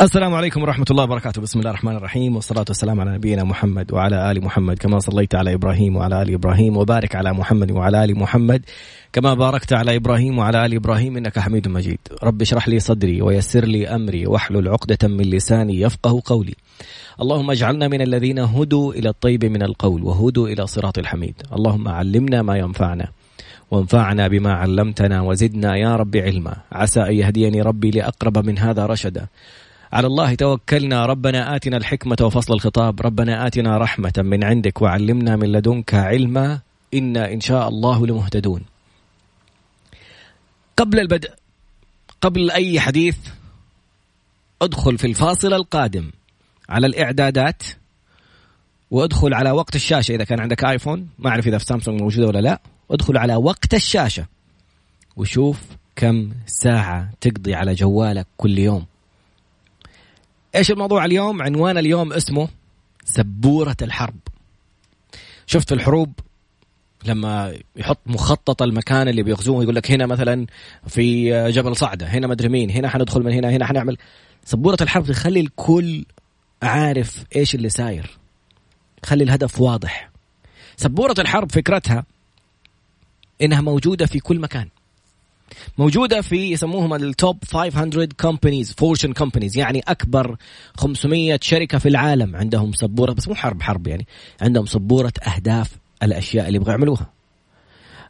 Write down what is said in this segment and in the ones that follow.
السلام عليكم ورحمة الله وبركاته. بسم الله الرحمن الرحيم والصلاة والسلام على نبينا محمد وعلى آل محمد. كما صليت على إبراهيم وعلى آل إبراهيم وبارك على محمد وعلى آل محمد. كما باركت على إبراهيم وعلى آل إبراهيم إنك حميد مجيد. رب اشرح لي صدري ويسر لي أمري واحلل عقدة من لساني يفقه قولي. اللهم اجعلنا من الذين هدوا إلى الطيب من القول وهدوا إلى صراط الحميد. اللهم علمنا ما ينفعنا وانفعنا بما علمتنا وزدنا يا رب علما. عسى أن يهديني ربي لأقرب من هذا رشدا. على الله توكلنا. ربنا آتنا الحكمة وفصل الخطاب. ربنا آتنا رحمة من عندك وعلمنا من لدنك علما. إنا إن شاء الله لمهتدون. قبل البدء قبل أي حديث ادخل في الفاصل القادم على الإعدادات وادخل على وقت الشاشة إذا كان عندك آيفون. ما أعرف إذا في سامسونج موجودة ولا لا. ادخل على وقت الشاشة وشوف كم ساعة تقضي على جوالك كل يوم. إيش الموضوع اليوم؟ عنوان اليوم اسمه سبورة الحرب. شفت في الحروب لما يحط مخطط المكان اللي بيغزوه يقول لك هنا مثلا في جبل صعدة هنا مدري مين هنا حندخل من هنا هنا حنعمل. سبورة الحرب تخلي الكل عارف إيش اللي ساير. خلي الهدف واضح. سبورة الحرب فكرتها إنها موجودة في كل مكان. موجودة في يسموهم ال top 500 companies Fortune companies يعني أكبر 500 شركة في العالم عندهم سبورة بس مو حرب حرب يعني. عندهم سبورة أهداف الأشياء اللي يبغوا يعملوها.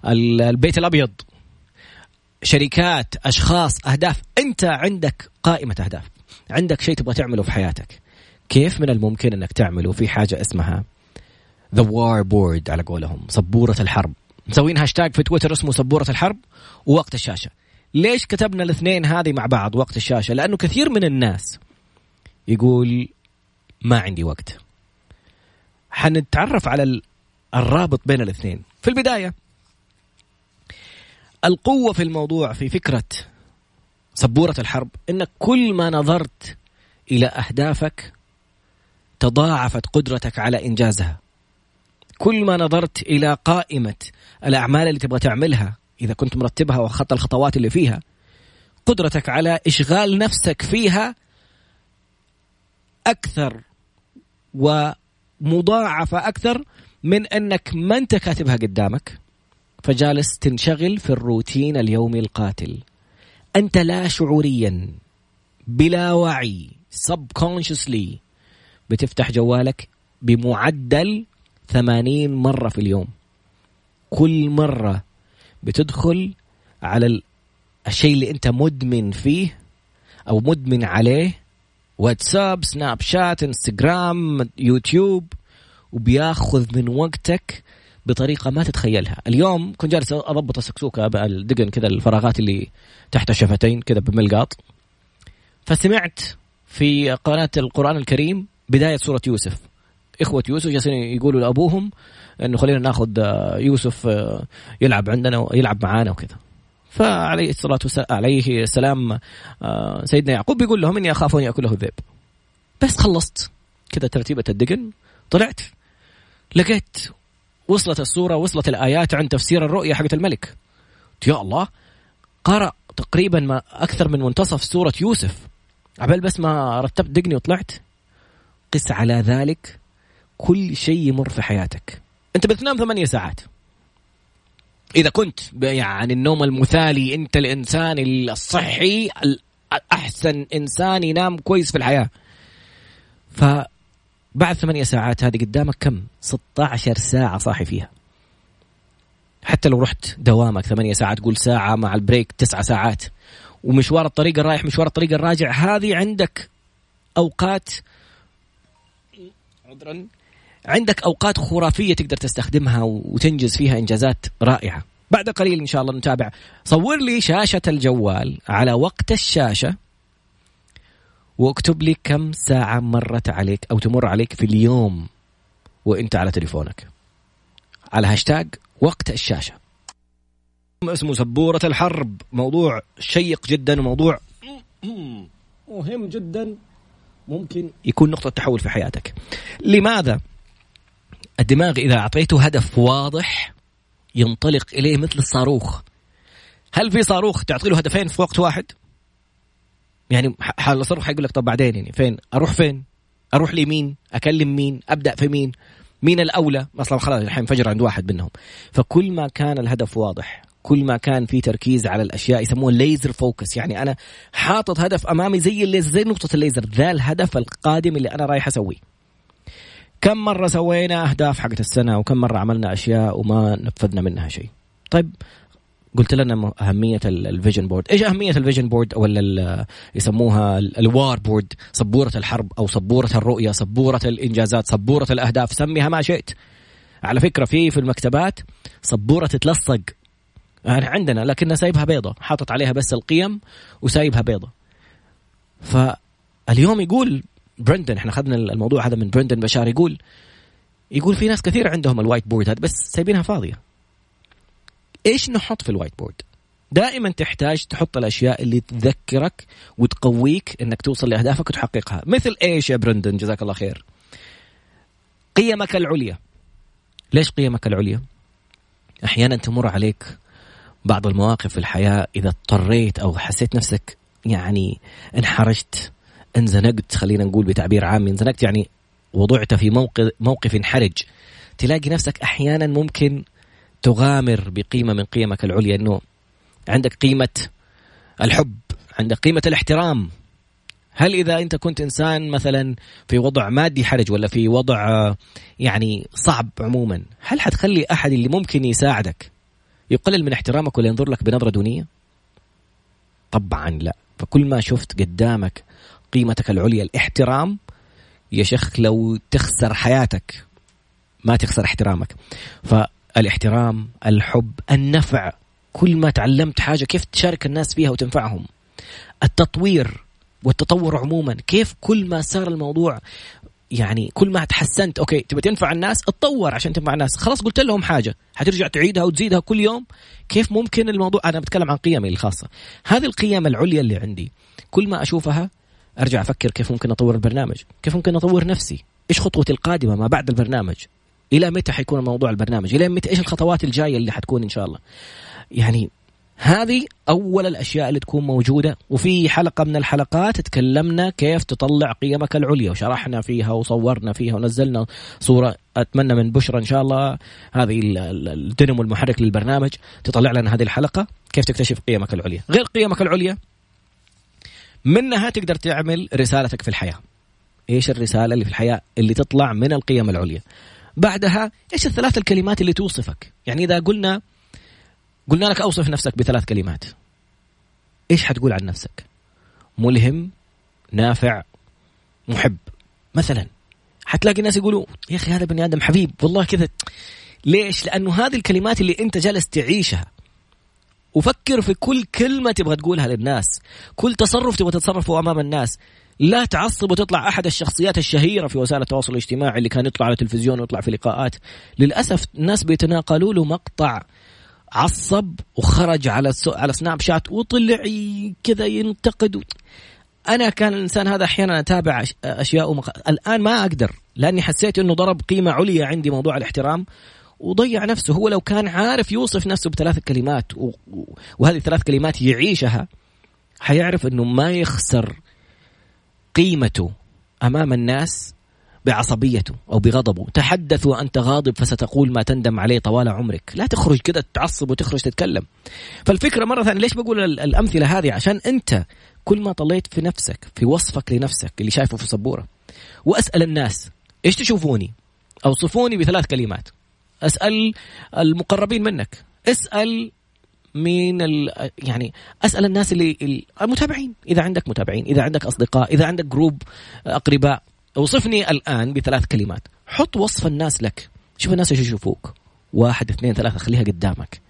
البيت الأبيض شركات أشخاص أهداف. أنت عندك قائمة أهداف. عندك شيء تبغى تعمله في حياتك. كيف من الممكن أنك تعمله؟ في حاجة اسمها the war board على قولهم سبورة الحرب. مسوين هاشتاج في تويتر اسمه سبورة الحرب ووقت الشاشة. ليش كتبنا الاثنين هذه مع بعض وقت الشاشة؟ لأنه كثير من الناس يقول ما عندي وقت. حنتعرف على الرابط بين الاثنين. في البداية القوة في الموضوع في فكرة سبورة الحرب انك كل ما نظرت إلى أهدافك تضاعفت قدرتك على إنجازها. كل ما نظرت إلى قائمة الأعمال اللي تبغى تعملها إذا كنت مرتبها واخذت الخطوات اللي فيها قدرتك على إشغال نفسك فيها أكثر ومضاعفة أكثر من أنك ما أنت كاتبها قدامك. فجالس تنشغل في الروتين اليومي القاتل. أنت لا شعوريا بلا وعي subconsciously بتفتح جوالك بمعدل ثمانين مرة في اليوم. كل مرة بتدخل على الشيء اللي انت مدمن فيه أو مدمن عليه واتساب سناب شات انستغرام يوتيوب وبياخذ من وقتك بطريقة ما تتخيلها. اليوم كنت جالس أضبط السكسوكة الدقن كذا الفراغات اللي تحت الشفتين كذا بملقاط. فسمعت في قناة القرآن الكريم بداية سورة يوسف. إخوة يوسف جالسين يقولوا لأبوهم إنه خلينا ناخذ يوسف يلعب عندنا ويلعب معانا وكذا. فعليه الصلاة والسلام عليه السلام سيدنا يعقوب بيقول لهم إني أخاف أن يأكله الذئب. بس خلصت. كذا ترتيبة الدقن. طلعت. لقيت وصلت الصورة وصلت الآيات عن تفسير الرؤية حقت الملك. يا الله قرأ تقريبا ما أكثر من منتصف سورة يوسف. عبال بس ما رتبت دقني وطلعت. قس على ذلك. كل شيء يمر في حياتك. أنت بتنام ثمانية ساعات. إذا كنت يعني النوم المثالي أنت الإنسان الصحي الأحسن إنسان ينام كويس في الحياة. ف بعد ثمانية ساعات هذه قدامك كم؟ 16 ساعة صاحي فيها. حتى لو رحت دوامك ثمانية ساعات قول ساعة مع البريك تسعة ساعات. ومشوار الطريق الرايح مشوار الطريق الراجع هذه عندك أوقات. عذرا. عندك أوقات خرافية تقدر تستخدمها وتنجز فيها إنجازات رائعة. بعد قليل إن شاء الله نتابع. صور لي شاشة الجوال على وقت الشاشة واكتب لي كم ساعة مرت عليك أو تمر عليك في اليوم وأنت على تليفونك. على هاشتاج وقت الشاشة. اسمه سبورة الحرب. موضوع شيق جدا وموضوع مهم جدا. ممكن يكون نقطة تحول في حياتك. لماذا؟ الدماغ إذا أعطيته هدف واضح ينطلق إليه مثل الصاروخ. هل في صاروخ تعطي له هدفين في وقت واحد؟ يعني حال الصاروخ حيقول لك طب بعدين يعني فين؟ أروح فين؟ أروح لمين؟ أكلم مين؟ أبدأ في مين؟ مين الأولى؟ أصلا خلاص الحين انفجر عند واحد منهم. فكل ما كان الهدف واضح كل ما كان في تركيز على الأشياء يسموه laser focus يعني أنا حاطط هدف أمامي زي الليزر زي نقطة الليزر ذا الهدف القادم اللي أنا رايح أسويه. كم مرة سوينا أهداف حقت السنة وكم مرة عملنا أشياء وما نفذنا منها شيء. طيب قلت لنا أهمية ال vision board إيش أهمية ال vision board ولا يسموها ال war board سبوره الحرب أو سبوره الرؤية سبوره الإنجازات سبوره الأهداف. سميها ما شئت. على فكرة في في المكتبات سبوره تتلصق. يعني عندنا لكنها سايبها بيضة. حاطط عليها بس القيم وسايبها بيضة. فاليوم يقول برندن إحنا اخذنا الموضوع هذا من برندن برشارد يقول يقول في ناس كثير عندهم ال white board هذا بس سايبينها فاضية. إيش نحط في ال white board دائما تحتاج تحط الأشياء اللي تذكرك وتقويك إنك توصل لأهدافك وتحققها. مثل إيش يا برندن جزاك الله خير. قيمك العليا. ليش قيمك العليا؟ أحيانا تمر عليك بعض المواقف في الحياة إذا اضطريت أو حسيت نفسك يعني انحرجت. انزنقت خلينا نقول بتعبير عام انزنقت يعني وضعت في موقف موقف حرج. تلاقي نفسك أحيانا ممكن تغامر بقيمة من قيمك العليا إنه عندك قيمة الحب عندك قيمة الاحترام. هل إذا أنت كنت إنسان مثلا في وضع مادي حرج ولا في وضع يعني صعب عموما هل حتخلي أحد اللي ممكن يساعدك يقلل من احترامك ولا ينظر لك بنظرة دونية؟ طبعا لا. فكل ما شفت قدامك قيمتك العليا الاحترام. يا شيخ لو تخسر حياتك ما تخسر احترامك. فالاحترام الحب النفع كل ما تعلمت حاجة كيف تشارك الناس فيها وتنفعهم. التطوير والتطور عموما كيف كل ما صار الموضوع يعني كل ما تحسنت أوكي تبي تنفع الناس؟ اتطور عشان تنفع الناس. خلاص قلت لهم حاجة حترجع تعيدها وتزيدها كل يوم؟ كيف ممكن الموضوع؟ أنا بتكلم عن قيمي الخاصة. هذه القيم العليا اللي عندي كل ما أشوفها أرجع أفكر كيف ممكن أطور البرنامج. كيف ممكن أطور نفسي. إيش خطوتي القادمة ما بعد البرنامج؟ إلى متى حيكون موضوع البرنامج؟ إلى متى؟ إيش الخطوات الجاية اللي حتكون إن شاء الله؟ يعني هذه أول الأشياء اللي تكون موجودة. وفي حلقة من الحلقات تكلمنا كيف تطلع قيمك العليا. وشرحنا فيها وصورنا فيها ونزلنا صورة. أتمنى من بشرى إن شاء الله هذه الدينمو المحرك للبرنامج تطلع لنا هذه الحلقة. كيف تكتشف قيمك العليا؟ غير قيمك العليا منها تقدر تعمل رسالتك في الحياة. إيش الرسالة اللي في الحياة اللي تطلع من القيم العليا؟ بعدها إيش الثلاث الكلمات اللي توصفك؟ يعني إذا قلنا قلنا لك أوصف نفسك بثلاث كلمات. إيش حتقول عن نفسك؟ ملهم نافع محب. مثلا حتلاقي الناس يقولوا يا أخي هذا بني آدم حبيب والله كذا. ليش؟ لأنه هذه الكلمات اللي أنت جالس تعيشها. وفكر في كل كلمة تبغى تقولها للناس كل تصرف تبغى تتصرفه أمام الناس. لا تعصب وتطلع أحد الشخصيات الشهيرة في وسائل التواصل الاجتماعي اللي كان يطلع على التلفزيون ويطلع في لقاءات. للأسف الناس بيتناقلوا له مقطع عصب وخرج على على سناب شات وطلع كذا ينتقد. أنا كان الإنسان هذا أحيانا أتابع أشياء ومق... الآن ما أقدر لأني حسيت إنه ضرب قيمة عليا عندي موضوع الاحترام. وضيع نفسه. هو لو كان عارف يوصف نفسه بثلاث كلمات. وهذه الثلاث كلمات يعيشها حيعرف إنه ما يخسر قيمته أمام الناس بعصبيته أو بغضبه. تحدث وأنت غاضب فستقول ما تندم عليه طوال عمرك. لا تخرج كذا تعصب وتخرج تتكلم. فالفكرة مرة ثانية ليش بقول الأمثلة هذه؟ عشان أنت كل ما طليت في نفسك في وصفك لنفسك اللي شايفه في السبوره وأسأل الناس إيش تشوفوني؟ أوصفوني بثلاث كلمات. أسأل المقربين منك. أسأل مين يعني أسأل الناس اللي المتابعين. إذا عندك متابعين إذا عندك أصدقاء إذا عندك جروب أقرباء أوصفني الآن بثلاث كلمات. حط وصف الناس لك. شوف الناس إيش يشوفوك. واحد اثنين ثلاثة خليها قدامك.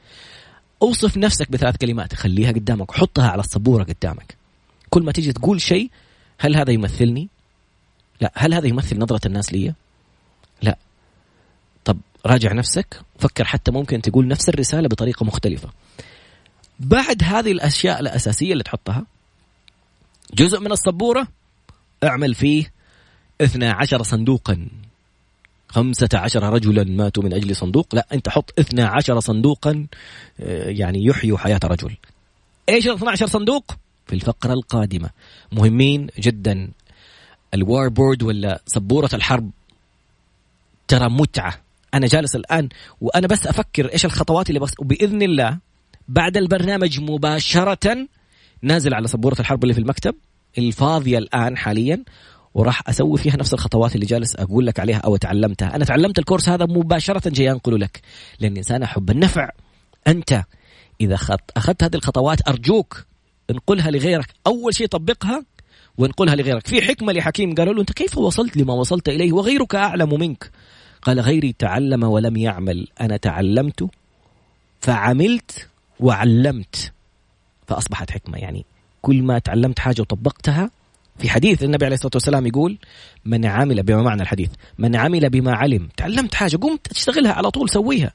أوصف نفسك بثلاث كلمات. خليها قدامك. حطها على السبورة قدامك. كل ما تيجي تقول شيء هل هذا يمثلني؟ لا. هل هذا يمثل نظرة الناس لي؟ لا. راجع نفسك فكر حتى ممكن تقول نفس الرسالة بطريقة مختلفة. بعد هذه الأشياء الأساسية اللي تحطها جزء من السبورة أعمل فيه اثنا عشر صندوقا. خمسة عشر رجلا ماتوا من أجل صندوق. لا أنت حط اثنا عشر صندوقا آه، يعني يحيوا حياة رجل. إيش ال 12 صندوق؟ في الفقرة القادمة. مهمين جدا. الوار بورد ولا سبورة الحرب؟ ترى متعة. أنا جالس الآن وأنا بس أفكر إيش الخطوات اللي بس وبإذن الله بعد البرنامج مباشرة نازل على سبورة الحرب اللي في المكتب الفاضية الآن حاليا وراح أسوي فيها نفس الخطوات اللي جالس أقول لك عليها أو تعلمتها، أنا تعلمت الكورس هذا مباشرة جاي أنقله لك، لأن إنسان أحب النفع. أنت إذا أخذت هذه الخطوات أرجوك انقلها لغيرك، أول شيء طبقها وانقلها لغيرك، في حكمة لحكيم قالوا له أنت كيف وصلت لما وصلت إليه وغيرك أعلم منك؟ قال غيري تعلم ولم يعمل، أنا تعلمت فعملت وعلمت فأصبحت حكمة. يعني كل ما تعلمت حاجة وطبقتها في حديث النبي عليه الصلاة والسلام يقول من عمل بما معنى الحديث من عمل بما علم. تعلمت حاجة قمت تشتغلها على طول سويها.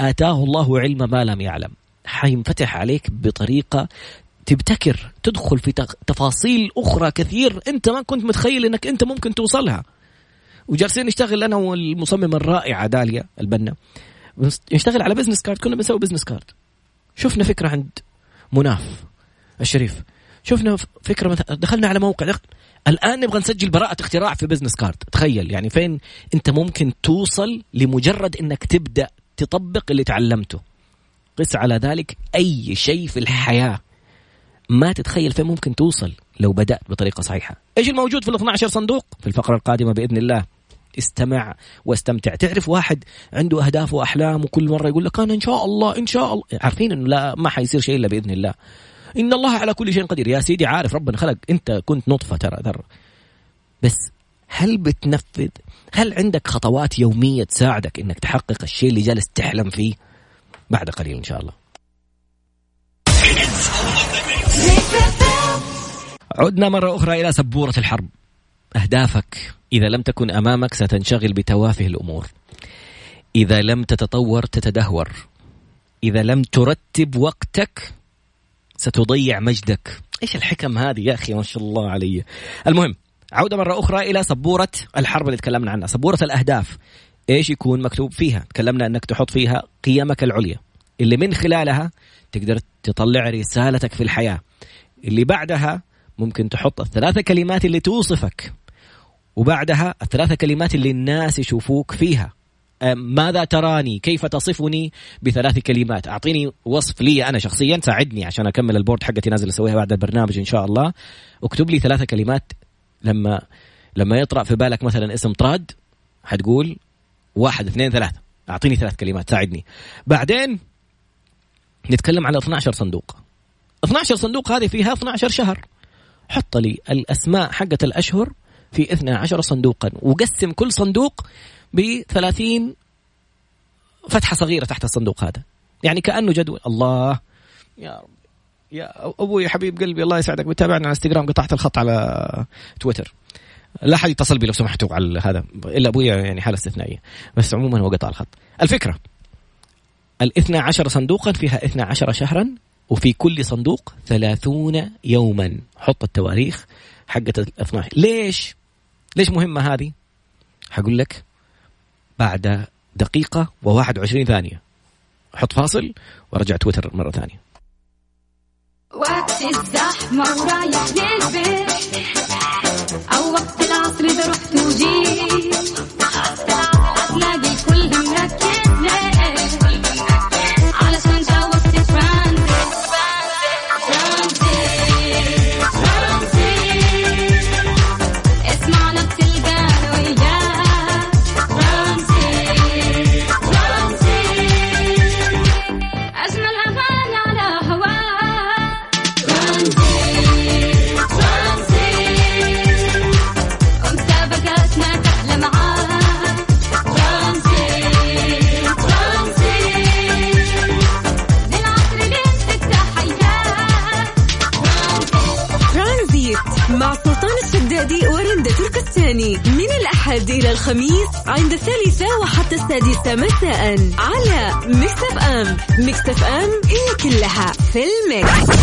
آتاه الله علم ما لم يعلم. حينفتح عليك بطريقة تبتكر تدخل في تفاصيل أخرى كثير أنت ما كنت متخيل إنك أنت ممكن توصلها. وجالسين نشتغل أنا والمصممه الرائعه داليا البنا. نشتغل على business card كنا بنسوي business card شفنا فكرة عند مناف الشريف. شفنا فكرة دخلنا على موقع دخل. الآن نبغى نسجل براءة اختراع في business card تخيل يعني فين أنت ممكن توصل لمجرد إنك تبدأ تطبق اللي تعلمته. قس على ذلك أي شيء في الحياة. ما تتخيل فين ممكن توصل. لو بدأت بطريقة صحيحة. إيش الموجود في ال 12 صندوق؟ في الفقرة القادمة بإذن الله. استمع واستمتع. تعرف واحد عنده أهداف وأحلام وكل مرة يقول لك أنا إن شاء الله إن شاء الله. عارفين إنه لا ما حيصير شيء إلا بإذن الله. إن الله على كل شيء قدير. يا سيدي عارف ربنا خلق. أنت كنت نطفة ترى ترى. بس هل بتنفذ؟ هل عندك خطوات يومية تساعدك إنك تحقق الشيء اللي جالس تحلم فيه؟ بعد قليل إن شاء الله. عدنا مرة أخرى إلى سبورة الحرب. أهدافك إذا لم تكن أمامك ستنشغل بتوافه الأمور. إذا لم تتطور تتدهور. إذا لم ترتب وقتك ستضيع مجدك. إيش الحكم هذه يا أخي ما شاء الله علي. المهم عودة مرة أخرى إلى سبورة الحرب اللي تكلمنا عنها. سبورة الأهداف. إيش يكون مكتوب فيها؟ تكلمنا أنك تحط فيها قيمك العليا. اللي من خلالها تقدر تطلع رسالتك في الحياة. اللي بعدها ممكن تحط الثلاثه كلمات اللي توصفك وبعدها الثلاثه كلمات اللي الناس يشوفوك فيها. ماذا تراني؟ كيف تصفني بثلاث كلمات؟ أعطيني وصف لي أنا شخصيا ساعدني عشان أكمل البورد حقتي نازل أسويها بعد البرنامج إن شاء الله. اكتب لي ثلاث كلمات لما لما يطرأ في بالك مثلا اسم طراد حتقول واحد اثنين ثلاثة. أعطيني ثلاث كلمات ساعدني. بعدين نتكلم على 12 صندوق. 12 صندوق هذه فيها 12 شهر. حط لي الأسماء حقة الأشهر في 12 صندوقا وقسم كل صندوق ب 30 فتحة صغيرة تحت الصندوق هذا. يعني كأنه جدول. الله يا رب. يا أبوي حبيب قلبي الله يسعدك. بتابعنا على انستغرام قطعت الخط على تويتر لا حد يتصل بي لو سمحتوا على هذا إلا ابويا يعني حالة استثنائية. بس عموما هو قطع الخط. الفكرة الاثنى عشر صندوقا فيها اثنى عشر شهرا وفي كل صندوق ثلاثون يوما. حط التواريخ حقت ال 12 ليش؟ ليش مهمة هذه؟ حقول لك بعد دقيقة و21 ثانية. حط فاصل وارجع تويتر مرة ثانية. وقت الزحمة ورايح للبيت الأحد إلى الخميس عند الثالثة وحتى السادسة مساء على Mix FM Mix FM هي كلها في ال mix.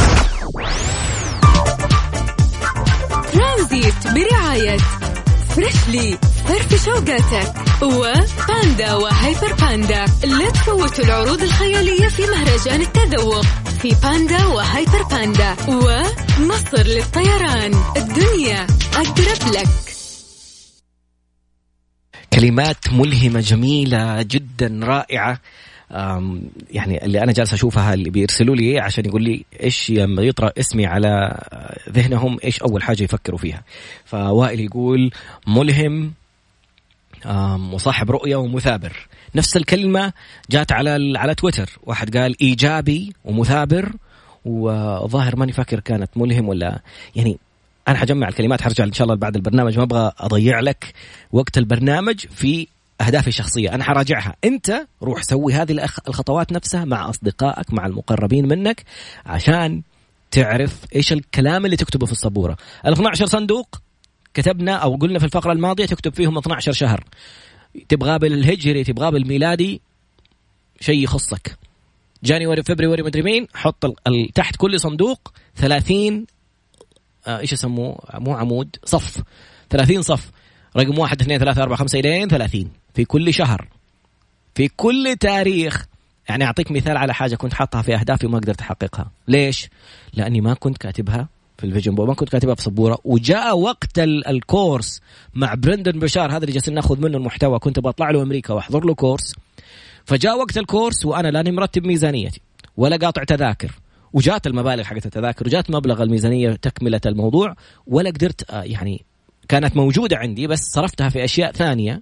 ترانزيت برعاية Freshly فرفش أوقاتك وباندا وهايبر باندا. لا تفوتوا العروض الخيالية في مهرجان التذوق في باندا وهايبر باندا ومصر للطيران. الدنيا أقرب لك. كلمات ملهمة جميلة جدا رائعة. يعني اللي أنا جالس أشوفها اللي بيرسلوا لي عشان يقول لي إيش لما يطرا اسمي على ذهنهم إيش أول حاجة يفكروا فيها. فوائل يقول ملهم وصاحب رؤية ومثابر. نفس الكلمة جات على على تويتر. واحد قال إيجابي ومثابر وظاهر ماني فاكر كانت ملهم ولا. يعني أنا حجمع الكلمات حرجع إن شاء الله بعد البرنامج ما أبغى أضيع لك وقت البرنامج في أهدافي الشخصية أنا حراجعها. أنت روح سوي هذه الخطوات نفسها مع أصدقائك مع المقربين منك عشان تعرف إيش الكلام اللي تكتبه في السبوره ال 12 صندوق كتبنا أو قلنا في الفقرة الماضية تكتب فيهم 12 شهر. تبغاه بالهجري تبغاه بالميلادي شيء يخصك. January فبراير مدري مين حط تحت كل صندوق 30 آه إيش يسموه؟ مو عمود صف. 30 صف. رقم واحد اثنين ثلاثة أربعة خمسة إلين ثلاثين. في كل شهر. في كل تاريخ. يعني أعطيك مثال على حاجة كنت حاطها في أهدافي وما قدرت أحققها. ليش؟ لأني ما كنت كاتبها في ال vision board ما كنت كاتبها في سبورة. وجاء وقت ال course مع Brendon Burchard هذا اللي جالسين ناخذ منه المحتوى. كنت بطلع له أمريكا وأحضر له course. فجاء وقت ال course وأنا لاني مرتب ميزانيتي. ولا قاطع تذاكر وجات المبالغ حقت التذاكر وجات مبلغ الميزانية تكملة الموضوع ولا قدرت آه، يعني كانت موجودة عندي بس صرفتها في أشياء ثانية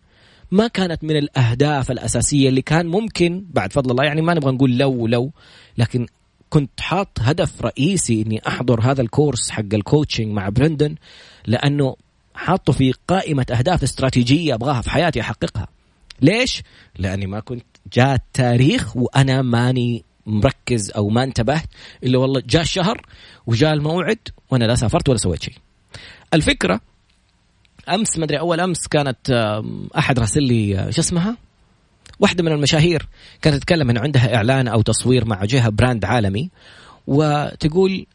ما كانت من الأهداف الأساسية اللي كان ممكن بعد فضل الله يعني ما نبغى نقول لو لو لكن كنت حاط هدف رئيسي إني أحضر هذا ال course حق ال coaching مع Brendon لأنه حاطه في قائمة أهداف استراتيجية أبغاها في حياتي أحققها. ليش؟ لأني ما كنت جاء التاريخ وأنا ماني مركز أو ما انتبهت إلا والله جاء الشهر وجاء الموعد وأنا لا سافرت ولا سويت شيء. الفكرة أمس ما أدري أول أمس كانت أحد راسل لي آه، شو اسمها؟ واحدة من المشاهير كانت تتكلم إنه عندها إعلان أو تصوير مع جهة brand عالمي وتقول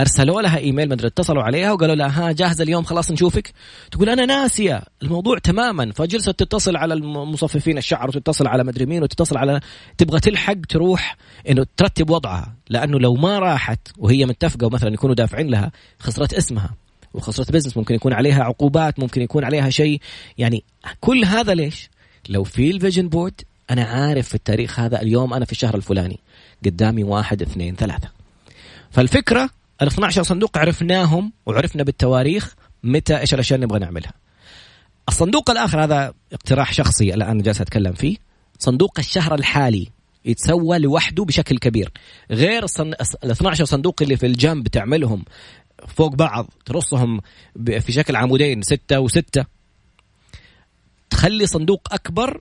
أرسلوا لها إيميل مدري اتصلوا عليها وقالوا لها ها جاهزة اليوم خلاص نشوفك. تقول أنا ناسية الموضوع تماما. فجلست تتصل على المصففين الشعر وتتصل على مدري مين وتتصل على تبغى تلحق تروح إنه ترتب وضعها لأنه لو ما راحت وهي متفقة ومثلا يكونوا دافعين لها خسرت اسمها وخسرت business ممكن يكون عليها عقوبات ممكن يكون عليها شيء. يعني كل هذا ليش؟ لو في ال vision board أنا عارف في التاريخ هذا اليوم أنا في الشهر الفلاني قدامي واحد اثنين ثلاثة. فالفكرة ال 12 صندوق عرفناهم وعرفنا بالتواريخ متى إيش الأشياء اللي نبغى نعملها. الصندوق الآخر هذا اقتراح شخصي الآن جالس أتكلم فيه. صندوق الشهر الحالي يتسوى لوحده بشكل كبير. غير ال 12 صندوق اللي في الجنب تعملهم فوق بعض ترصهم في شكل عمودين ستة وستة. تخلي صندوق أكبر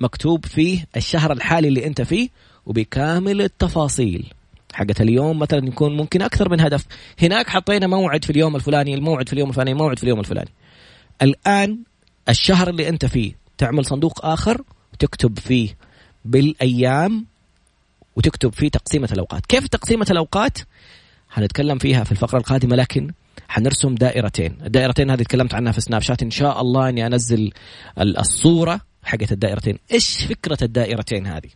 مكتوب فيه الشهر الحالي اللي أنت فيه وبكامل التفاصيل. حقت اليوم مثلا يكون ممكن أكثر من هدف. هناك حطينا موعد في اليوم الفلاني الموعد في اليوم الفلاني موعد في اليوم الفلاني. الآن الشهر اللي أنت فيه تعمل صندوق آخر وتكتب فيه بالأيام وتكتب فيه تقسيمة الأوقات. كيف تقسيمة الأوقات؟ حنتكلم فيها في الفقرة القادمة لكن حنرسم دائرتين. الدائرتين هذه تكلمت عنها في سناب شات إن شاء الله إني أنزل الصورة حقت الدائرتين. إيش فكرة الدائرتين هذه؟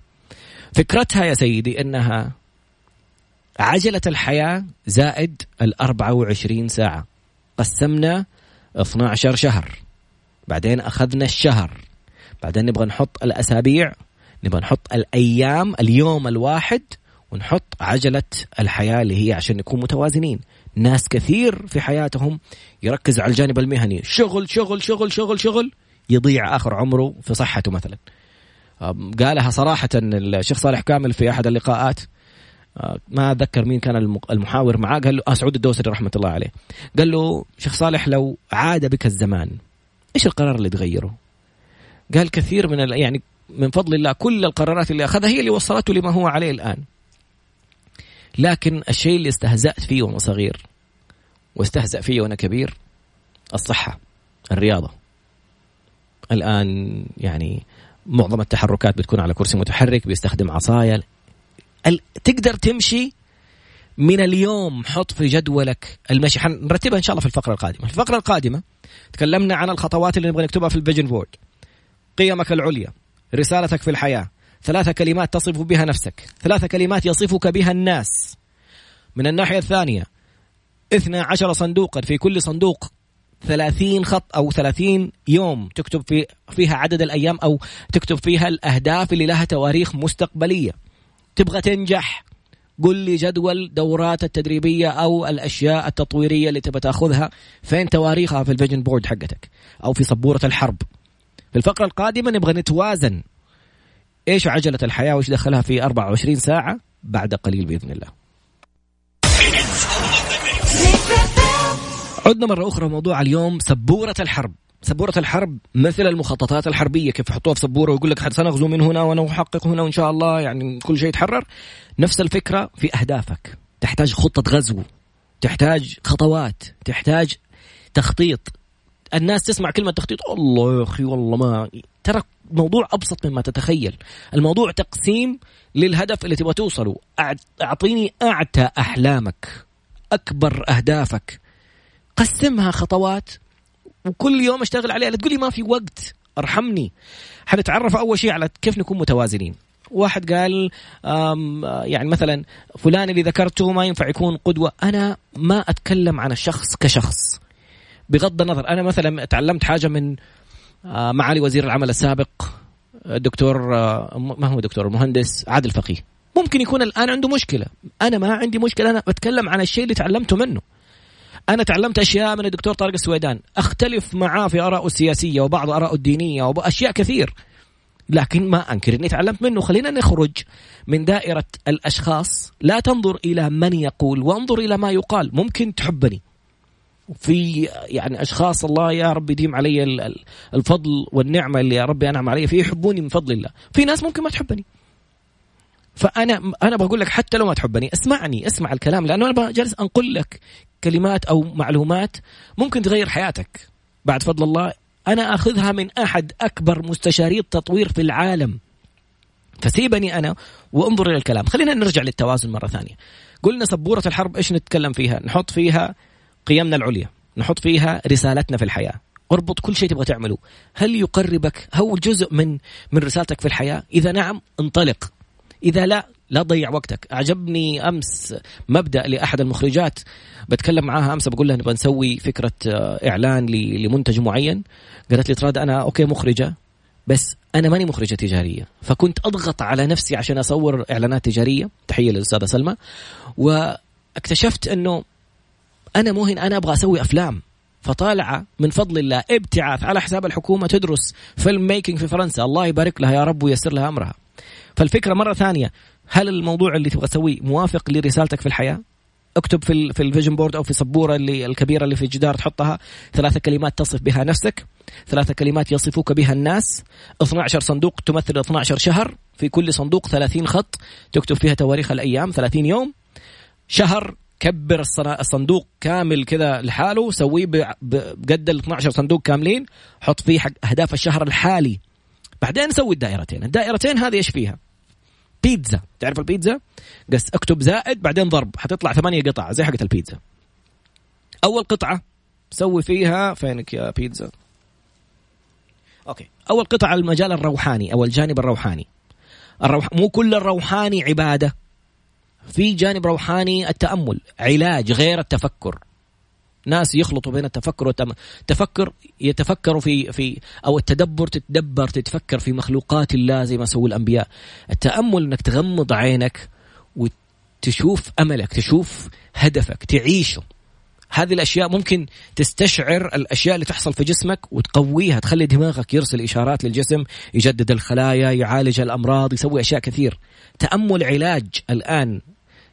فكرتها يا سيدي إنها عجلة الحياة زائد ال 24 ساعة. قسمنا 12 شهر. بعدين أخذنا الشهر. بعدين نبغى نحط الأسابيع. نبغى نحط الأيام اليوم الواحد ونحط عجلة الحياة اللي هي عشان نكون متوازنين. ناس كثير في حياتهم يركز على الجانب المهني. شغل شغل شغل شغل شغل. يضيع آخر عمره في صحته مثلا. قالها صراحة الشيخ صالح كامل في أحد اللقاءات. ما أتذكر مين كان المحاور معاه قال له آه سعود الدوسري رحمة الله عليه. قال له شيخ صالح لو عاد بك الزمان إيش القرار اللي تغيره؟ قال كثير من يعني من فضل الله كل القرارات اللي أخذها هي اللي وصلته لما هو عليه الآن. لكن الشيء اللي استهزأت فيه وأنا صغير واستهزأ فيه وأنا كبير الصحة الرياضة. الآن يعني معظم التحركات بتكون على كرسي متحرك بيستخدم عصاية تقدر تمشي من اليوم حط في جدولك المشي. حنرتبها إن شاء الله في الفقرة القادمة، في الفقرة القادمة تكلمنا عن الخطوات اللي نبغى نكتبها في ال vision board. قيمك العليا، رسالتك في الحياة، ثلاثة كلمات تصف بها نفسك ثلاثة كلمات يصفك بها الناس. من الناحية الثانية اثنى عشر صندوقا في كل صندوق ثلاثين خط أو ثلاثين يوم تكتب في فيها عدد الأيام أو تكتب فيها الأهداف اللي لها تواريخ مستقبلية. تبغى تنجح قل لي جدول دورات التدريبية أو الأشياء التطويرية اللي تبغى تأخذها. فين تواريخها في ال vision board حقتك؟ أو في سبورة الحرب. في الفقرة القادمة نبغى نتوازن. إيش عجلة الحياة؟ وإيش دخلها في 24 ساعة؟ بعد قليل بإذن الله. عدنا مرة أخرى موضوع اليوم سبورة الحرب. سبورة الحرب مثل المخططات الحربية. كيف يحطوها في سبورة ويقول لك سنغزو من هنا ونحقق هنا وإن شاء الله يعني كل شيء يتحرر. نفس الفكرة في أهدافك. تحتاج خطة غزو تحتاج خطوات تحتاج تخطيط. الناس تسمع كلمة تخطيط الله يا أخي والله ما ترى موضوع أبسط مما تتخيل. الموضوع تقسيم للهدف اللي تبغى توصله. أعطيني أعتى أحلامك أكبر أهدافك. قسمها خطوات وكل يوم أشتغل عليها. لا تقولي ما في وقت. أرحمني. حنتعرف أول شيء على كيف نكون متوازنين. واحد قال يعني مثلا فلان اللي ذكرته ما ينفع يكون قدوة. أنا ما أتكلم عن الشخص كشخص. بغض النظر أنا مثلا تعلمت حاجة من آه، معالي وزير العمل السابق الدكتور آه، ما هو دكتور؟ المهندس عادل فقيه. ممكن يكون الآن عنده مشكلة. أنا ما عندي مشكلة أنا بتكلم عن الشيء اللي تعلمته منه. أنا تعلمت أشياء من الدكتور طارق السويدان. أختلف معاه في ارائه السياسية وبعض ارائه الدينية وأشياء كثير. لكن ما أنكر إني تعلمت منه. خلينا نخرج من دائرة الأشخاص. لا تنظر إلى من يقول وانظر إلى ما يقال. ممكن تحبني. في يعني أشخاص الله يا رب يديم علي الفضل والنعمة اللي يا ربي أنعم علي. فيه يحبوني من فضل الله. في ناس ممكن ما تحبني. فأنا أنا بقول لك حتى لو ما تحبني اسمعني اسمع الكلام لأنه أنا جالس أنقل لك كلمات أو معلومات ممكن تغير حياتك. بعد فضل الله أنا أخذها من أحد أكبر مستشاري التطوير في العالم. فسيبني أنا وانظر إلى الكلام. خلينا نرجع للتوازن مرة ثانية. قلنا سبورة الحرب إيش نتكلم فيها؟ نحط فيها قيمنا العليا. نحط فيها رسالتنا في الحياة. اربط كل شيء تبغى تعمله. هل يقربك؟ هو جزء من من رسالتك في الحياة؟ إذا نعم انطلق. إذا لا لا تضيع وقتك. أعجبني أمس مبدأ لأحد المخرجات بتكلم معاها أمس بقول لها نبغى نسوي فكرة آه، إعلان لمنتج معين. قالت لي ترى أنا okay مخرجة بس أنا ماني مخرجة تجارية. فكنت أضغط على نفسي عشان أصور إعلانات تجارية. تحية للأستاذة سلمى. واكتشفت أنه أنا مو هنا أنا أبغى أسوي أفلام. فطالعة من فضل الله ابتعاث على حساب الحكومة تدرس film making في فرنسا. الله يبارك لها يا رب ويسر لها أمرها. فالفكرة مرة ثانية هل الموضوع اللي تبغى تسويه موافق لرسالتك في الحياة؟ اكتب في في ال vision board أو في السبورة اللي الكبيرة اللي في الجدار تحطها. ثلاثة كلمات تصف بها نفسك. ثلاثة كلمات يصفوك بها الناس. 12 صندوق تمثل 12 شهر. في كل صندوق 30 خط. تكتب فيها تواريخ الأيام 30 يوم. شهر كبر الصندوق كامل كذا لحاله. سويه بقد ال 12 صندوق كاملين. حط فيه حق أهداف الشهر الحالي. بعدين سوي الدائرتين. الدائرتين هذه إيش فيها؟ بيتزا. تعرف البيتزا؟ قس اكتب زائد بعدين ضرب. حتطلع ثمانية قطع زي حقت البيتزا. أول قطعة سوي فيها فينك يا بيتزا؟ okay. أول قطعة المجال الروحاني أو الجانب الروحاني. الروح مو كل الروحاني عبادة. في جانب روحاني التأمل علاج غير التفكر. ناس يخلطوا بين التفكر والتم... التفكر يتفكروا في في أو التدبر تتدبر تتفكر في مخلوقات الله زي ما سووا الأنبياء. التأمل إنك تغمض عينك وتشوف أملك تشوف هدفك تعيشه. هذه الأشياء ممكن تستشعر الأشياء اللي تحصل في جسمك وتقويها تخلي دماغك يرسل إشارات للجسم يجدد الخلايا يعالج الأمراض يسوي أشياء كثير. تأمل علاج الآن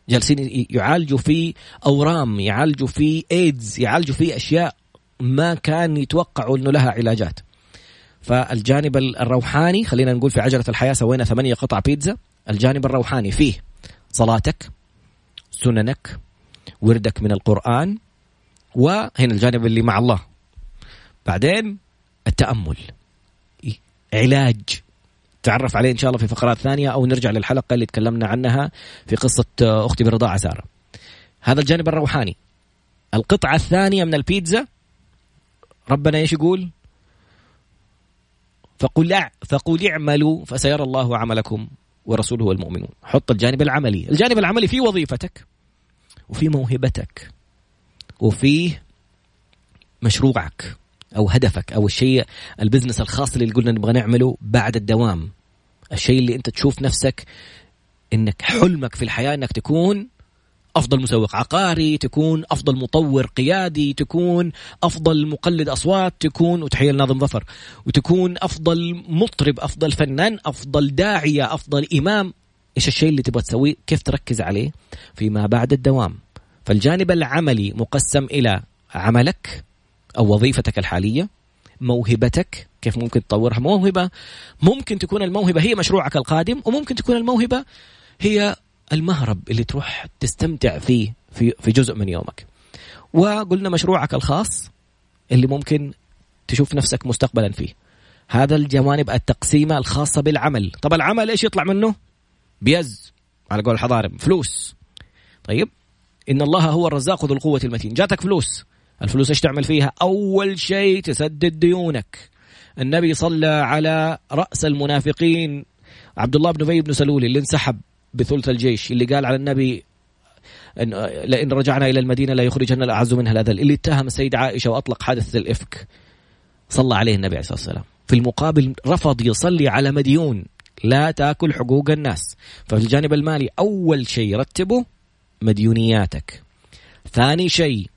جالسين يعالجوا فيه أورام يعالجوا فيه ايدز يعالجوا فيه أشياء ما كان يتوقعوا إنه لها علاجات. فالجانب الروحاني خلينا نقول في عجلة الحياة سوينا ثمانية قطع بيتزا. الجانب الروحاني فيه صلاتك سننك وردك من القرآن وهنا الجانب اللي مع الله. بعدين التأمل علاج. نتعرف عليه إن شاء الله في فقرات ثانية أو نرجع للحلقة اللي تكلمنا عنها في قصة أختي بالرضاعه سارة. هذا الجانب الروحاني. القطعة الثانية من البيتزا ربنا إيش يقول؟ فقل فقل اعملوا فسيرى الله عملكم ورسوله والمؤمنون حط الجانب العملي الجانب العملي في وظيفتك وفي موهبتك وفي مشروعك أو هدفك أو الشيء البزنس الخاص اللي قلنا نبغى نعمله بعد الدوام الشيء اللي انت تشوف نفسك انك حلمك في الحياة انك تكون أفضل مسوق عقاري تكون أفضل مطور قيادي تكون أفضل مقلد أصوات تكون وتحية لناظم ظفر وتكون أفضل مطرب أفضل فنان أفضل داعية أفضل إمام. إيش الشيء اللي تبغى تسويه؟ كيف تركز عليه؟ فيما بعد الدوام. فالجانب العملي مقسم إلى عملك أو وظيفتك الحالية موهبتك كيف ممكن تطورها؟ موهبة ممكن تكون الموهبة هي مشروعك القادم وممكن تكون الموهبة هي المهرب اللي تروح تستمتع فيه في في جزء من يومك. وقلنا مشروعك الخاص اللي ممكن تشوف نفسك مستقبلا فيه. هذا الجوانب التقسيمة الخاصة بالعمل. طب العمل إيش يطلع منه؟ بيز على قول الحضارم فلوس. طيب إن الله هو الرزاق ذو القوة المتين. جاتك فلوس. الفلوس إيش تعمل فيها؟ أول شيء تسدد ديونك. النبي صلى على رأس المنافقين. عبد الله بن أبي بن سلول اللي انسحب بثلث الجيش اللي قال على النبي إن لئن رجعنا إلى المدينة لا يخرجن الأعز منها الأذل. اللي اتهم السيدة عائشة وأطلق حادث الإفك. صلى عليه النبي عليه الصلاة والسلام. في المقابل رفض يصلي على مديون. لا تأكل حقوق الناس. ففي الجانب المالي أول شيء رتبه مديونياتك. ثاني شيء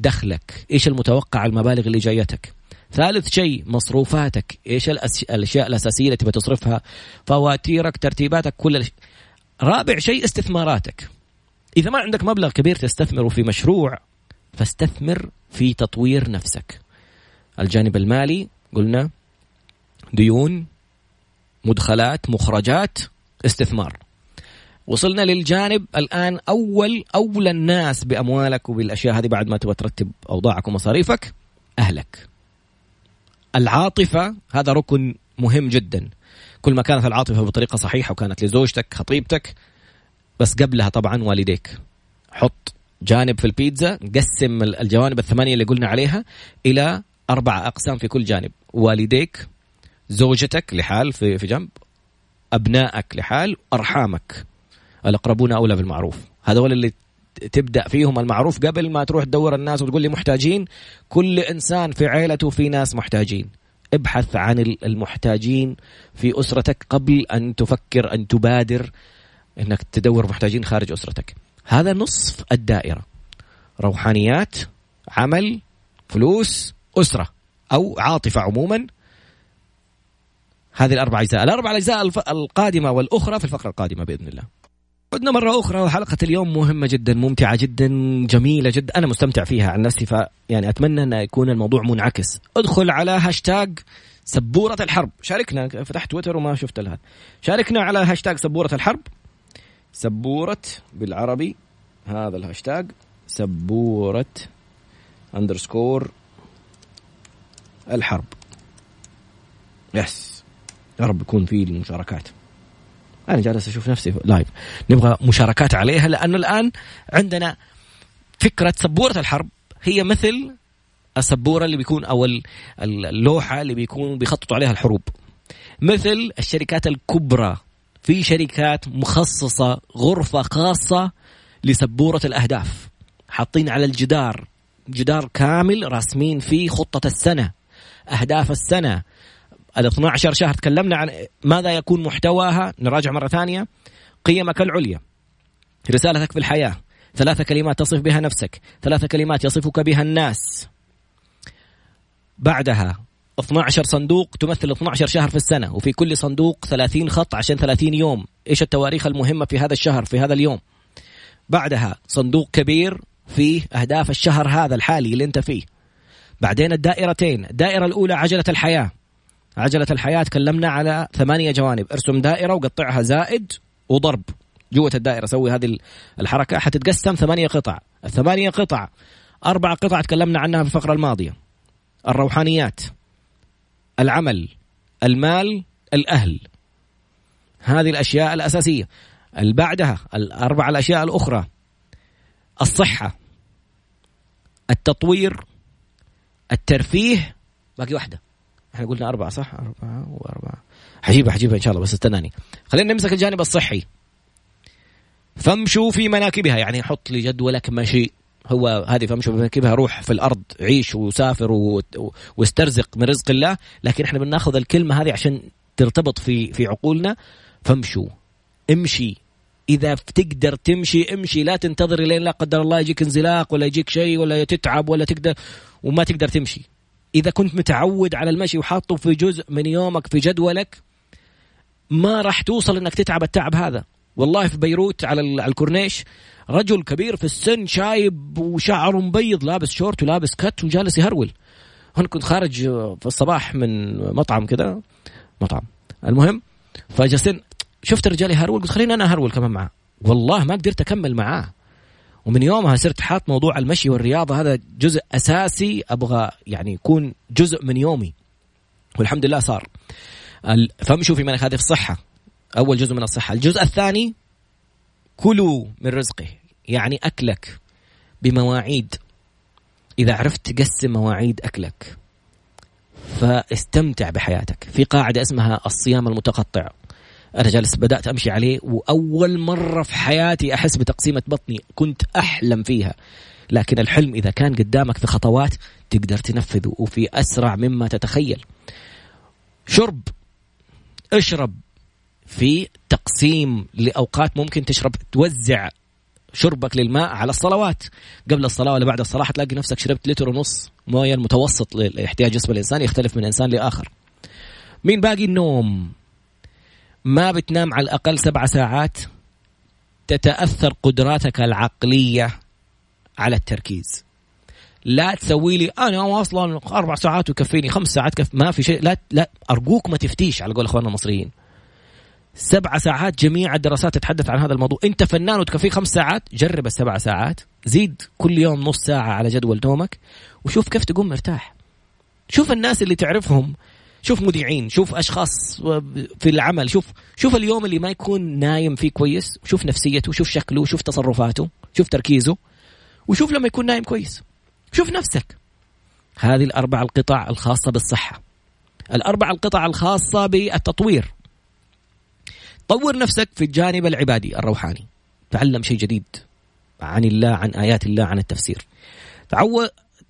دخلك. إيش المتوقع المبالغ اللي جايتك؟ ثالث شيء مصروفاتك. إيش الأشياء الأساسية اللي تبي تصرفها فواتيرك ترتيباتك كل رابع شيء استثماراتك. إذا ما عندك مبلغ كبير تستثمره في مشروع فاستثمر في تطوير نفسك. الجانب المالي قلنا ديون مدخلات مخرجات استثمار. وصلنا للجانب الآن أول أولى الناس بأموالك وبالأشياء هذه بعد ما تبغى ترتب أوضاعك ومصاريفك أهلك. العاطفة هذا ركن مهم جدا. كل ما كانت العاطفة بطريقة صحيحة وكانت لزوجتك خطيبتك بس قبلها طبعا والديك. حط جانب في البيتزا قسم الجوانب الثمانية اللي قلنا عليها إلى أربع أقسام في كل جانب. والديك زوجتك لحال في في جنب أبنائك لحال أرحامك. الأقربون اولى بالمعروف. هذول اللي تبدأ فيهم المعروف قبل ما تروح تدور الناس وتقول لي محتاجين كل إنسان في عيلته في ناس محتاجين. ابحث عن المحتاجين في أسرتك قبل أن تفكر أن تبادر إنك تدور محتاجين خارج أسرتك. هذا نصف الدائرة. روحانيات عمل فلوس أسرة أو عاطفة عموما. هذه الأربع أجزاء. الأربع أجزاء القادمة والأخرى في الفقرة القادمة بإذن الله. عدنا مرة أخرى وحلقة اليوم مهمة جدا ممتعة جدا جميلة جدا. أنا مستمتع فيها عن نفسي فيعني أتمنى أن يكون الموضوع منعكس. ادخل على هاشتاج سبورة الحرب. شاركنا فتحت تويتر وما شفت لها شاركنا على هاشتاج سبورة الحرب. سبورة بالعربي هذا الهاشتاج سبورة underscore الحرب. yes يا رب يكون في المشاركات أنا جالس أشوف نفسي live نبغى مشاركات عليها لأنه الآن عندنا فكرة سبورة الحرب. هي مثل السبورة اللي بيكون أو اللوحة اللي بيكون بيخططوا عليها الحروب. مثل الشركات الكبرى. في شركات مخصصة غرفة خاصة لسبورة الأهداف. حاطين على الجدار. جدار كامل راسمين فيه خطة السنة أهداف السنة. ال 12 شهر تكلمنا عن ماذا يكون محتواها نراجع مرة ثانية. قيمك العليا. رسالتك في الحياة. ثلاثة كلمات تصف بها نفسك. ثلاثة كلمات يصفك بها الناس. بعدها 12 صندوق تمثل 12 شهر في السنة وفي كل صندوق 30 خط عشان 30 يوم. إيش التواريخ المهمة في هذا الشهر في هذا اليوم؟ بعدها صندوق كبير فيه أهداف الشهر هذا الحالي اللي أنت فيه. بعدين الدائرتين. الدائرة الأولى عجلة الحياة. عجلة الحياة تكلمنا على ثمانية جوانب. ارسم دائرة وقطعها زائد وضرب. جوة الدائرة سوي هذه الحركة. حتتقسم ثمانية قطع. الثمانية قطع. أربع قطع تكلمنا عنها في الفقرة الماضية. الروحانيات العمل المال الأهل. هذه الأشياء الأساسية. بعدها الأربع الأشياء الأخرى. الصحة التطوير الترفيه. باقي واحدة. إحنا قلنا أربعة صح؟ أربعة وأربعة. حجيبها حجيبها إن شاء الله بس استناني. خلينا نمسك الجانب الصحي. فامشوا في مناكبها يعني حط لي جدولك مشي هو هذه فامشوا في مناكبها روح في الأرض عيش وسافر واسترزق من رزق الله. لكن إحنا بناخذ الكلمة هذه عشان ترتبط في في عقولنا. فامشوا. امشي. إذا تقدر تمشي امشي. لا تنتظر لين لا قدر الله يجيك انزلاق ولا يجيك شيء ولا تتعب ولا تقدر وما تقدر تمشي. إذا كنت متعود على المشي وحاطه في جزء من يومك في جدولك ما راح توصل إنك تتعب التعب هذا. والله في بيروت على الكورنيش رجل كبير في السن شايب وشعره مبيض لابس شورت ولابس cut وجالس يهرول. هنا كنت خارج في الصباح من مطعم كذا مطعم. المهم فجالسين شفت الرجال يهرول؟ قلت خليني أنا أهرول كمان معاه. والله ما قدرت أكمل معاه. ومن يومها صرت حاط موضوع المشي والرياضة هذا جزء أساسي أبغى يعني يكون جزء من يومي. والحمد لله صار. فامشوا في منك هذه الصحة. أول جزء من الصحة. الجزء الثاني كلوا من رزقه. يعني أكلك بمواعيد. إذا عرفت تقسم مواعيد أكلك فاستمتع بحياتك. في قاعدة اسمها الصيام المتقطع. أنا جالس بدأت أمشي عليه وأول مرة في حياتي أحس بتقسيمة بطني كنت أحلم فيها. لكن الحلم إذا كان قدامك في خطوات تقدر تنفذه وفي أسرع مما تتخيل. شرب. اشرب. في تقسيم لأوقات ممكن تشرب توزع شربك للماء على الصلوات. قبل الصلاة ولا بعد الصلاة حتلاقي نفسك شربت لتر ونص مويه المتوسط لإحتياج جسم الإنسان يختلف من إنسان لآخر. مين باقي؟ النوم. ما بتنام على الأقل سبع ساعات تتأثر قدراتك العقلية على التركيز. لا تسوي لي أنا أصلا أربع ساعات ويكفيني خمس ساعات كف ما في شيء لا لا أرجوك ما تفتيش على قول إخواننا المصريين. سبع ساعات جميع الدراسات تتحدث عن هذا الموضوع. أنت فنان وتكفيك خمس ساعات جرب السبع ساعات. زيد كل يوم نص ساعة على جدول نومك وشوف كيف تقوم مرتاح. شوف الناس اللي تعرفهم شوف مذيعين شوف أشخاص في العمل شوف شوف اليوم اللي ما يكون نايم فيه كويس شوف نفسيته شوف شكله شوف تصرفاته شوف تركيزه وشوف لما يكون نايم كويس. شوف نفسك. هذه الأربع القطع الخاصة بالصحة. الأربع القطع الخاصة بالتطوير. طور نفسك في الجانب العبادي الروحاني. تعلم شيء جديد. عن الله عن آيات الله عن التفسير.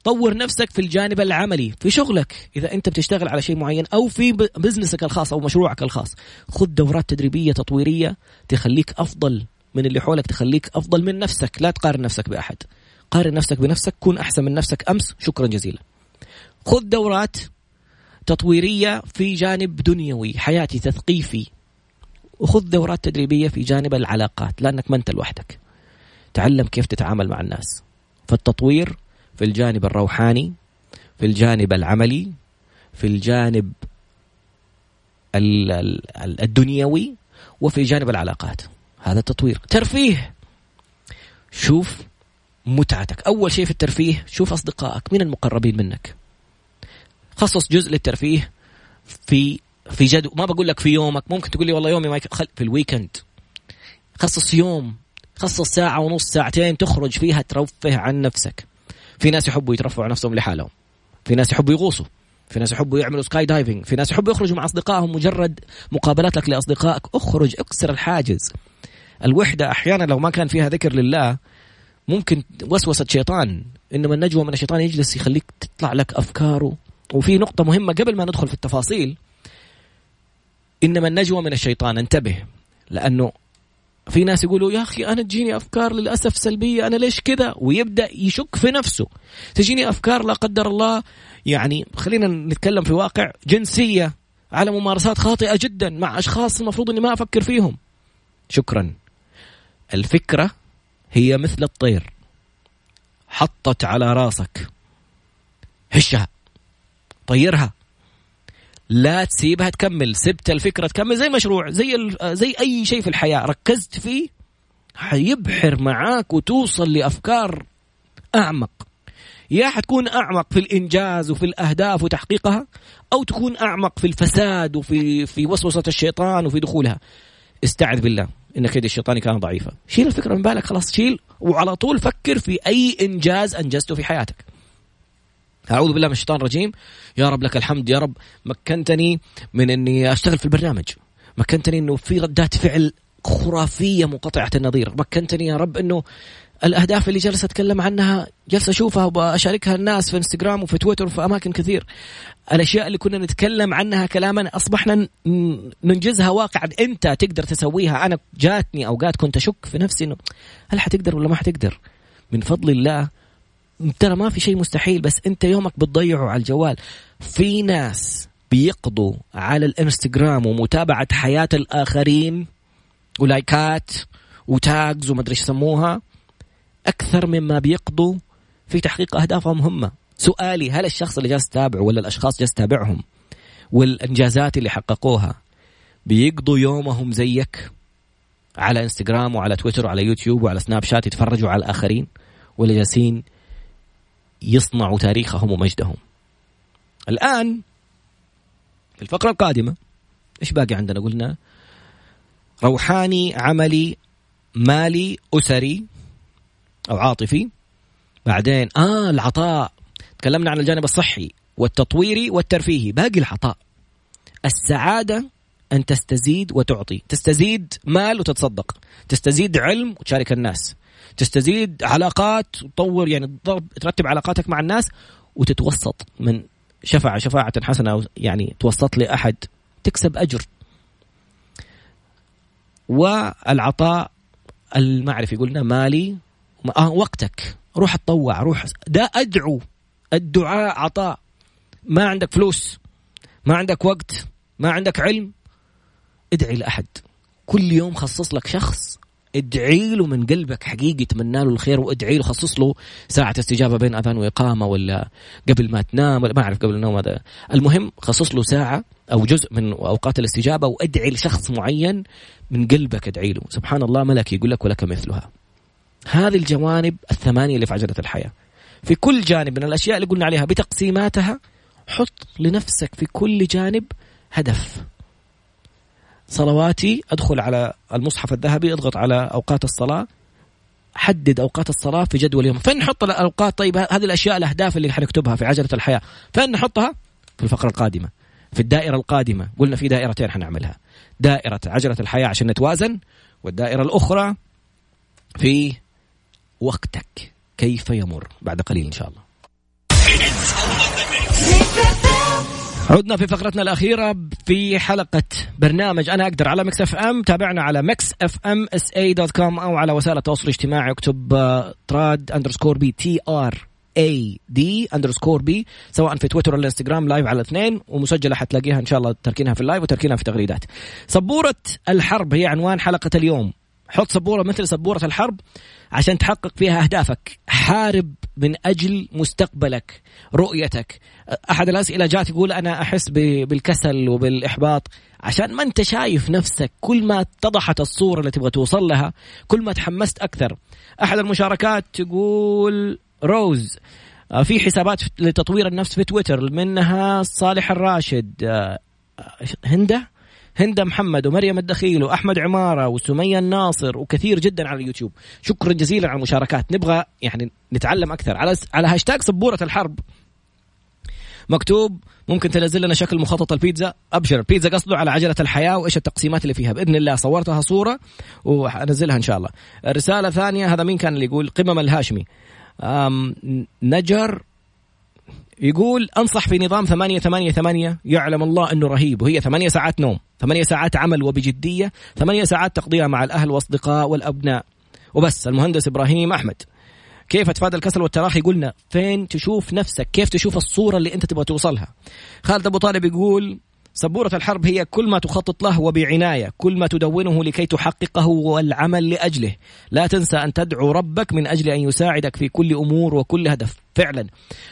طور نفسك في الجانب العملي في شغلك إذا أنت بتشتغل على شيء معين أو في بزنسك الخاص أو مشروعك الخاص. خذ دورات تدريبية تطويرية تخليك أفضل من اللي حولك تخليك أفضل من نفسك. لا تقارن نفسك بأحد. قارن نفسك بنفسك كن أحسن من نفسك. أمس شكرا جزيلا. خذ دورات تطويرية في جانب دنيوي حياتي تثقيفي. وخذ دورات تدريبية في جانب العلاقات لأنك ما أنت لوحدك. تعلم كيف تتعامل مع الناس. فالتطوير في الجانب الروحاني في الجانب العملي في الجانب الدنيوي وفي جانب العلاقات. هذا تطوير ترفيه. شوف متعتك. أول شيء في الترفيه شوف أصدقائك. من المقربين منك؟ خصص جزء للترفيه في في جدول ما بقول لك في يومك. ممكن تقول لي والله يومي ما في الويكند. خصص يوم. خصص ساعة ونص ساعتين تخرج فيها ترفه عن نفسك. في ناس يحبوا يترفعوا نفسهم لحالهم. في ناس يحبوا يغوصوا. في ناس يحبوا يعملوا skydiving في ناس يحبوا يخرجوا مع أصدقائهم مجرد مقابلتك لأصدقائك. اخرج اكسر الحاجز. الوحدة أحيانا لو ما كان فيها ذكر لله ممكن وسوسة شيطان. إنما النجوى من الشيطان يجلس يخليك تطلع لك أفكاره. وفي نقطة مهمة قبل ما ندخل في التفاصيل. إنما النجوى من الشيطان. انتبه. لأنه في ناس يقولوا يا أخي أنا تجيني أفكار للأسف سلبية أنا ليش كذا؟ ويبدأ يشك في نفسه. تجيني أفكار لا قدر الله يعني خلينا نتكلم في واقع جنسية على ممارسات خاطئة جدا مع أشخاص المفروض إني ما أفكر فيهم. شكرا. الفكرة هي مثل الطير. حطت على راسك. هشها. طيرها. لا تسيبها تكمل. سبت الفكرة تكمل. زي مشروع زي زي أي شيء في الحياة. ركزت فيه حيبحر معاك وتوصل لأفكار أعمق. يا حتكون أعمق في الإنجاز وفي الأهداف وتحقيقها أو تكون أعمق في الفساد وفي في وسوسة الشيطان وفي دخولها. استعذ بالله إن كيد الشيطان كان ضعيفا. شيل الفكرة من بالك خلاص شيل وعلى طول فكر في أي إنجاز أنجزته في حياتك. أعوذ بالله من الشيطان الرجيم. يا رب لك الحمد يا رب. مكنتني من إني أشتغل في البرنامج. مكنتني إنه في ردات فعل خرافية منقطعة النظير. مكنتني يا رب إنه الأهداف اللي جالس أتكلم عنها جالس أشوفها وأشاركها الناس في إنستغرام وفي تويتر وفي أماكن كثير. الأشياء اللي كنا نتكلم عنها كلاما أصبحنا ننجزها واقعا. أنت تقدر تسويها. أنا جاتني أوقات كنت أشك في نفسي إنه هل حتقدر ولا ما حتقدر؟ من فضل الله ترى ما في شيء مستحيل بس انت يومك بتضيعه على الجوال. في ناس بيقضوا على الانستغرام ومتابعة حياة الآخرين ولايكات وتاجز وما أدري إيش يسموها أكثر مما بيقضوا في تحقيق أهدافهم هم. سؤالي هل الشخص اللي جالس تتابعه ولا الأشخاص جالس تتابعهم والإنجازات اللي حققوها بيقضوا يومهم زيك على إنستغرام وعلى تويتر وعلى يوتيوب وعلى سناب شات يتفرجوا على الآخرين ولا جالسين يصنعوا تاريخهم ومجدهم. الآن في الفقرة القادمة إيش باقي عندنا؟ قلنا روحاني عملي مالي أسري أو عاطفي. بعدين آه العطاء. تكلمنا عن الجانب الصحي والتطويري والترفيهي باقي العطاء. السعادة أن تستزيد وتعطي. تستزيد مال وتتصدق. تستزيد علم وتشارك الناس. تستزيد علاقات وتطور يعني ترتب علاقاتك مع الناس وتتوسط من شفع شفاعة حسنة يعني توسط لأحد تكسب أجر. والعطاء المعرفي قلنا مالي آه وقتك. روح اتطوع روح ده أدعو. الدعاء عطاء. ما عندك فلوس ما عندك وقت ما عندك علم ادعي لأحد. كل يوم خصص لك شخص ادعي له من قلبك حقيقي تمنى له الخير وادعي له خصص له ساعة استجابة بين أذان وإقامة ولا قبل ما تنام ولا ما أعرف قبل النوم هذا. المهم خصص له ساعة أو جزء من أوقات الاستجابة وادعي لشخص معين من قلبك ادعي له. سبحان الله ملك يقول لك ولك مثلها. هذه الجوانب الثمانية اللي في عجلة الحياة. في كل جانب من الأشياء اللي قلنا عليها بتقسيماتها حط لنفسك في كل جانب هدف. صلواتي أدخل على المصحف الذهبي أضغط على أوقات الصلاة حدد أوقات الصلاة في جدول اليوم. فين نحط الأوقات طيب هذه الأشياء الأهداف اللي حنكتبها في عجلة الحياة. فين نحطها في الفقرة القادمة في الدائرة القادمة. قلنا في دائرتين حنعملها. دائرة عجلة الحياة عشان نتوازن والدائرة الأخرى في وقتك. كيف يمر؟ بعد قليل إن شاء الله. عدنا في فقرتنا الأخيرة في حلقة برنامج أنا أقدر على مكس إف إم تابعنا على مكس إف إم إس إي دوت كوم أو على وسائل التواصل الاجتماعي اكتب آه، trad underscore b t r a d underscore b سواء في تويتر ولا إنستغرام live على الاثنين ومسجلة حتلاقيها إن شاء الله تركينها في ال live وتركينها في تغريدات. سبورة الحرب هي عنوان حلقة اليوم. حط سبورة مثل سبورة الحرب عشان تحقق فيها أهدافك حارب من أجل مستقبلك رؤيتك. أحد الأسئلة جات يقول أنا أحس بالكسل وبالإحباط. عشان ما أنت شايف نفسك كل ما اتضحت الصورة اللي تبغى توصل لها كل ما تحمست أكثر. أحد المشاركات تقول روز آه، في حسابات لتطوير النفس في تويتر منها صالح الراشد. آه، هنده هند محمد ومريم الدخيل وأحمد عمارة وسمية الناصر وكثير جدا على اليوتيوب. شكرا جزيلا على المشاركات. نبغى يعني نتعلم أكثر. على على هاشتاج سبورة الحرب. مكتوب ممكن تنزل لنا شكل مخطط البيتزا؟ أبشر. البيتزا قصده على عجلة الحياة وإيش التقسيمات اللي فيها. بإذن الله صورتها صورة وانزلها إن شاء الله. رساله ثانية هذا مين كان اللي يقول؟ قمم الهاشمي. نجر يقول أنصح في نظام ثمانية ثمانية ثمانية يعلم الله أنه رهيب وهي ثمانية ساعات نوم ثمانية ساعات عمل وبجدية ثمانية ساعات تقضيها مع الأهل والأصدقاء والأبناء. وبس المهندس إبراهيم أحمد. كيف اتفادى الكسل والتراخي؟ قلنا فين تشوف نفسك؟ كيف تشوف الصورة اللي أنت تبغى توصلها؟ خالد أبو طالب يقول سبورة الحرب هي كل ما تخطط له وبعناية كل ما تدونه لكي تحققه والعمل لأجله. لا تنسى أن تدعو ربك من أجل أن يساعدك في كل أمور وكل هدف. فعلا.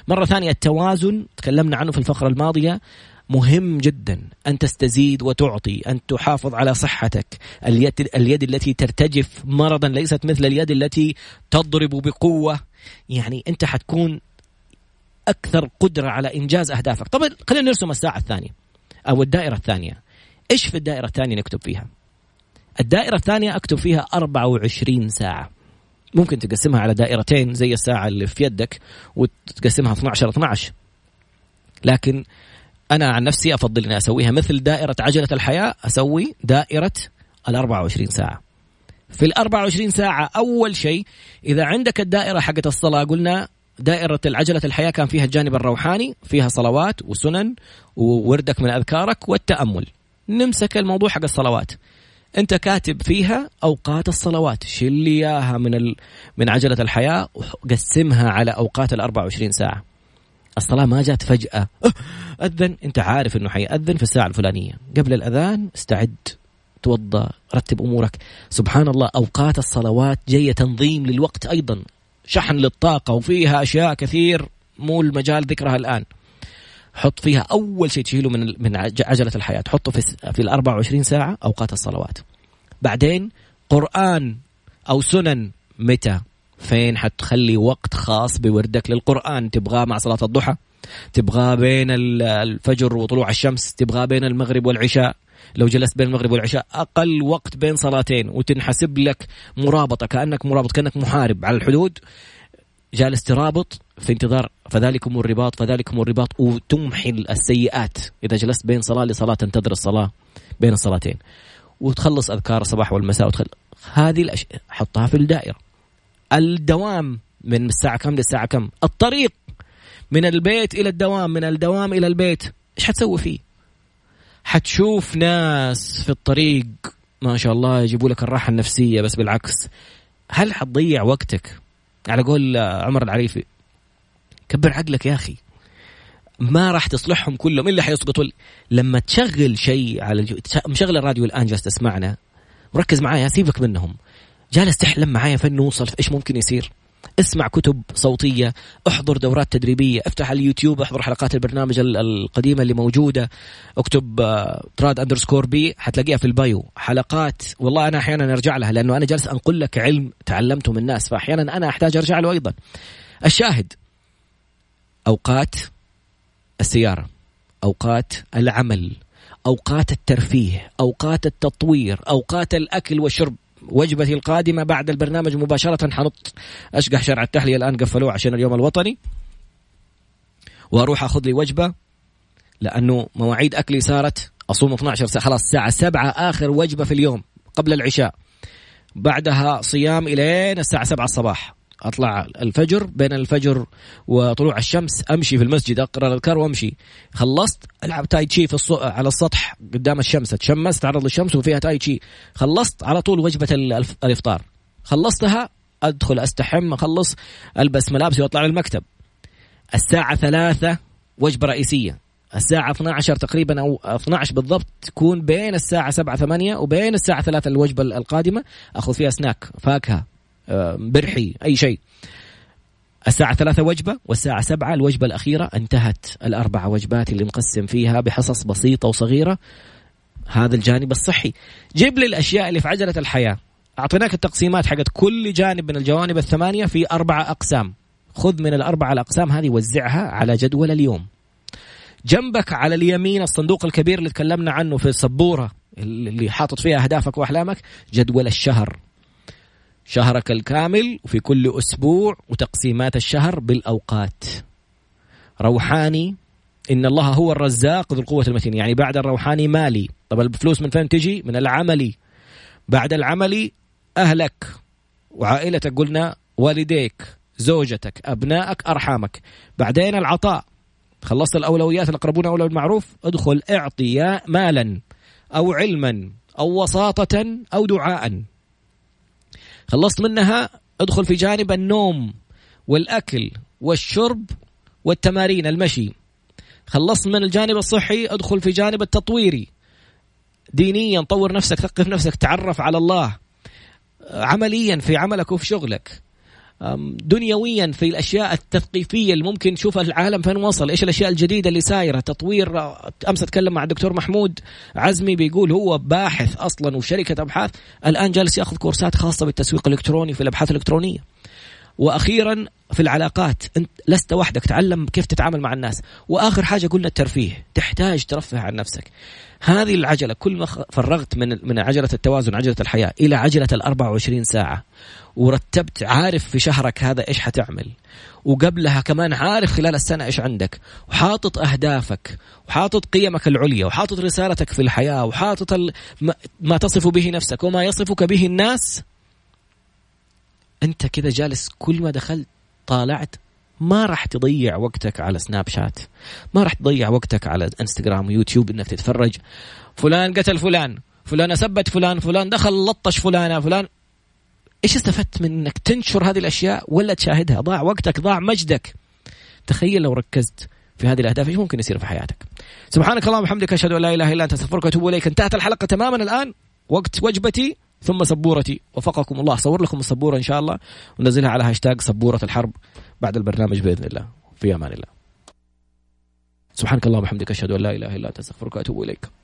مرة ثانية التوازن تكلمنا عنه في الفقرة الماضية مهم جدا. أن تستزيد وتعطي أن تحافظ على صحتك. اليد, اليد التي ترتجف مرضا ليست مثل اليد التي تضرب بقوة. يعني أنت حتكون أكثر قدرة على إنجاز أهدافك. طبعا خلينا نرسم الساعة الثانية. أو الدائرة الثانية. إيش في الدائرة الثانية نكتب فيها؟ الدائرة الثانية أكتب فيها 24 ساعة. ممكن تقسمها على دائرتين زي الساعة اللي في يدك وتقسمها 12 12 لكن أنا عن نفسي أفضل إني أسويها مثل دائرة عجلة الحياة أسوي دائرة ال 24 ساعة. في ال 24 ساعة أول شيء إذا عندك الدائرة حقت الصلاة قلنا دائرة العجلة الحياة كان فيها الجانب الروحاني فيها صلوات وسنن ووردك من أذكارك والتأمل. نمسك الموضوع حق الصلوات. أنت كاتب فيها أوقات الصلوات. لي إياها من ال... من عجلة الحياة وقسمها على أوقات ال 24 ساعة. الصلاة ما جات فجأة. أه، أذن. أنت عارف إنه حيأذن في الساعة الفلانية. قبل الأذان استعد توضأ رتب أمورك. سبحان الله أوقات الصلوات جاية تنظيم للوقت أيضا. شحن للطاقة وفيها أشياء كثير مو المجال ذكرها الآن. حط فيها أول شيء تشيله من من عجلة الحياة. حطه في في ال 24 ساعة أوقات الصلوات. بعدين قرآن أو سنن متى؟ فين؟ حتخلي وقت خاص بوردك للقرآن. تبغاه مع صلاة الضحى تبغاه بين الفجر وطلوع الشمس تبغاه بين المغرب والعشاء. لو جلست بين المغرب والعشاء أقل وقت بين صلاتين وتنحسب لك مرابطة كأنك مرابط كأنك محارب على الحدود. جالس ترابط في انتظار فذلكم الرباط فذلكم الرباط وتمحي السيئات. إذا جلست بين صلاة لصلاة تنتظر الصلاة بين الصلاتين. وتخلص أذكار الصباح والمساء وتخل... هذه الاشياء حطها في الدائرة. الدوام من الساعة كم للساعة كم؟ الطريق من البيت إلى الدوام من الدوام إلى البيت. إيش حتسوي فيه؟ حتشوف ناس في الطريق ما شاء الله يجيبوا لك الراحة النفسية بس بالعكس. هل حتضيع وقتك؟ على قول عمر العريفي كبر عقلك يا أخي. ما راح تصلحهم كلهم إلا حيسقطوا لما تشغل شيء على الجو... مشغل الراديو الآن جالس تسمعنا وركز معايا سيبك منهم. جالس تحلم معايا فين نوصل؟ إيش ممكن يصير؟ اسمع كتب صوتية احضر دورات تدريبية افتح اليوتيوب احضر حلقات البرنامج القديمة اللي موجودة اكتب trad underscore b حتلاقيها في ال bio. حلقات والله أنا أحيانا أرجع لها لأنه أنا جالس أنقل لك علم تعلمته من الناس فأحيانا أنا أحتاج أرجع له أيضا. الشاهد أوقات السيارة أوقات العمل أوقات الترفيه أوقات التطوير أوقات الأكل والشرب. وجبتي القادمة بعد البرنامج مباشرة. حنط أشقح شارع التحلية الآن قفلوه عشان اليوم الوطني. وأروح أخذ لي وجبة لأنه مواعيد أكلي صارت أصوم 12 ساعة خلاص الساعة 7 آخر وجبة في اليوم قبل العشاء. بعدها صيام إلين الساعة 7 الصباح. أطلع الفجر بين الفجر وطلوع الشمس أمشي في المسجد أقرأ الأذكار وأمشي. خلصت ألعب تاي تشي في الص... على السطح قدام الشمس أتشمس تعرض للشمس وفيها تاي تشي. خلصت على طول وجبة الإفطار. خلصتها أدخل أستحم أخلص ألبس ملابسي وأطلع للمكتب. الساعة ثلاثة وجبة رئيسية. الساعة 12 تقريبا أو 12 بالضبط تكون بين الساعة 7 8 وبين الساعة 3 الوجبة القادمة. أخذ فيها سناك فاكهة. برحي أي شيء. الساعة ثلاثة وجبة والساعة سبعة الوجبة الأخيرة انتهت الأربع وجبات اللي مقسم فيها بحصص بسيطة وصغيرة. هذا الجانب الصحي. جيب لي الأشياء اللي في عجلة الحياة. أعطيناك التقسيمات حقت كل جانب من الجوانب الثمانية في أربعة أقسام. خذ من الأربعة الأقسام هذه وزعها على جدول اليوم. جنبك على اليمين الصندوق الكبير اللي تكلمنا عنه في السبورة اللي حاطط فيها أهدافك وأحلامك جدول الشهر. شهرك الكامل وفي كل أسبوع وتقسيمات الشهر بالأوقات. روحاني إن الله هو الرزاق ذو القوة المتين. يعني بعد الروحاني مالي. طب الفلوس من فين تجي؟ من العملي. بعد العملي أهلك وعائلتك قلنا والديك زوجتك أبنائك أرحامك. بعدين العطاء. خلصت الأولويات الأقربون أولى بالمعروف ادخل اعطي مالا أو علما أو وساطة أو دعاء. خلصت منها ادخل في جانب النوم والأكل والشرب والتمارين المشي. خلصت من الجانب الصحي ادخل في جانب التطويري دينيا طور نفسك ثقف نفسك تعرف على الله. عمليا في عملك وفي شغلك. دنيويا في الأشياء التثقيفية اللي ممكن نشوف العالم فين وصل إيش الأشياء الجديدة اللي سايرة؟ تطوير أمس أتكلم مع الدكتور محمود عزمي بيقول هو باحث أصلا وشركة أبحاث الآن جالس يأخذ كورسات خاصة بالتسويق الإلكتروني في الأبحاث الإلكترونية. وأخيرا في العلاقات أنت لست وحدك تعلم كيف تتعامل مع الناس. وآخر حاجة قلنا الترفيه تحتاج ترفه عن نفسك. هذه العجلة كل ما فرغت من من عجلة التوازن عجلة الحياة إلى عجلة ال 24 ساعة. ورتبت عارف في شهرك هذا إيش حتعمل. وقبلها كمان عارف خلال السنة إيش عندك. وحاطط أهدافك وحاطط قيمك العليا وحاطط رسالتك في الحياة وحاطط ما تصف به نفسك وما يصفك به الناس. أنت كذا جالس كل ما دخلت طالعت ما راح تضيع وقتك على سناب شات ما راح تضيع وقتك على إنستغرام ويوتيوب إنك تتفرج. فلان قتل فلان فلان سبت فلان فلان دخل لطش فلانة فلان. إيش استفدت من إنك تنشر هذه الأشياء ولا تشاهدها؟ ضاع وقتك ضاع مجدك. تخيل لو ركزت في هذه الأهداف إيش ممكن يصير في حياتك؟ سبحانك اللهم وبحمدك أشهد أن لا إله إلا أنت أستغفرك وأتوب إليك. انتهت الحلقة تماما الآن. وقت وجبتي. ثم سبورتي. وفقكم الله. صور لكم السبورة إن شاء الله. ونزلها على هاشتاج سبورة الحرب بعد البرنامج بإذن الله. في أمان الله. سبحانك اللهم وبحمدك أشهد أن لا إله إلا أنت أستغفرك وأتوب إليك.